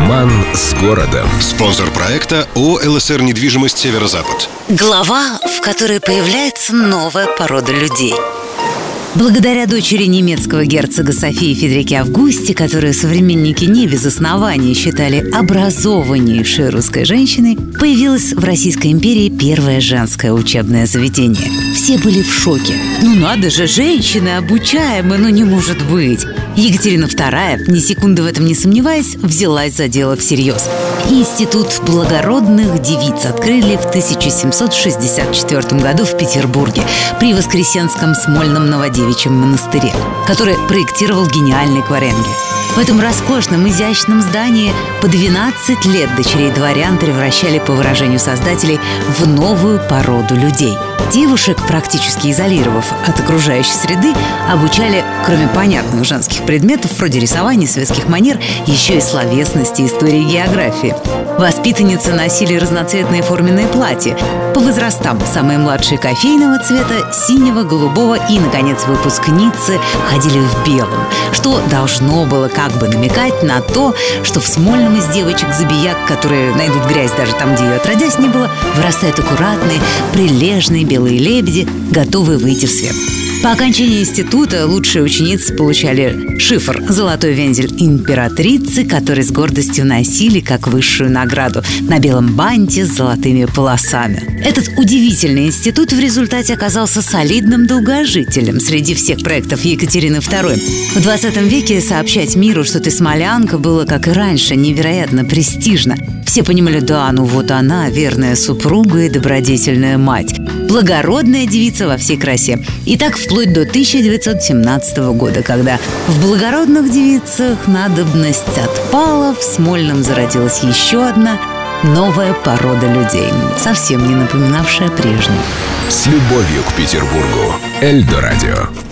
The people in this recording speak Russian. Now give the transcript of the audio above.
Роман с городом. Спонсор проекта ООО ЛСР «Недвижимость Северо-Запад». Глава, в которой появляется новая порода людей – Благодаря дочери немецкого герцога Софии Федрике Августе, которую современники не без оснований считали образованнейшей русской женщиной, появилось в Российской империи первое женское учебное заведение. Все были в шоке. Ну надо же, женщины обучаемы, ну не может быть. Екатерина II, ни секунды в этом не сомневаясь, взялась за дело всерьез. Институт благородных девиц открыли в 1764 году в Петербурге при Воскресенском Смольном Новодевичьем девичьем монастыре, который проектировал гениальный Кваренги. В этом роскошном, изящном здании по 12 лет дочерей дворян превращали, по выражению создателей, в новую породу людей. Девушек, практически изолировав от окружающей среды, обучали, кроме понятных женских предметов, вроде рисования, светских манер, еще и словесности, истории географии. Воспитанницы носили разноцветные форменные платья, по возрастам самые младшие кофейного цвета, синего, голубого и, наконец, выпускницы ходили в белом, что должно было как бы намекать на то, что в Смольном из девочек-забияк, которые найдут грязь даже там, где ее отродясь не было, вырастают аккуратные, прилежные белые лебеди, готовые выйти в свет. По окончании института лучшие ученицы получали шифр «Золотой вензель императрицы», который с гордостью носили как высшую награду на белом банте с золотыми полосами. Этот удивительный институт в результате оказался солидным долгожителем среди всех проектов Екатерины II. В 20 веке сообщать миру, что ты смолянка, было, как и раньше, невероятно престижно. Все понимали, да, ну вот она, верная супруга и добродетельная мать благородная девица во всей красе. И так вплоть до 1917 года, когда в благородных девицах надобность отпала, в Смольном зародилась еще одна новая порода людей, совсем не напоминавшая прежнюю. С любовью к Петербургу. Эльдо радио.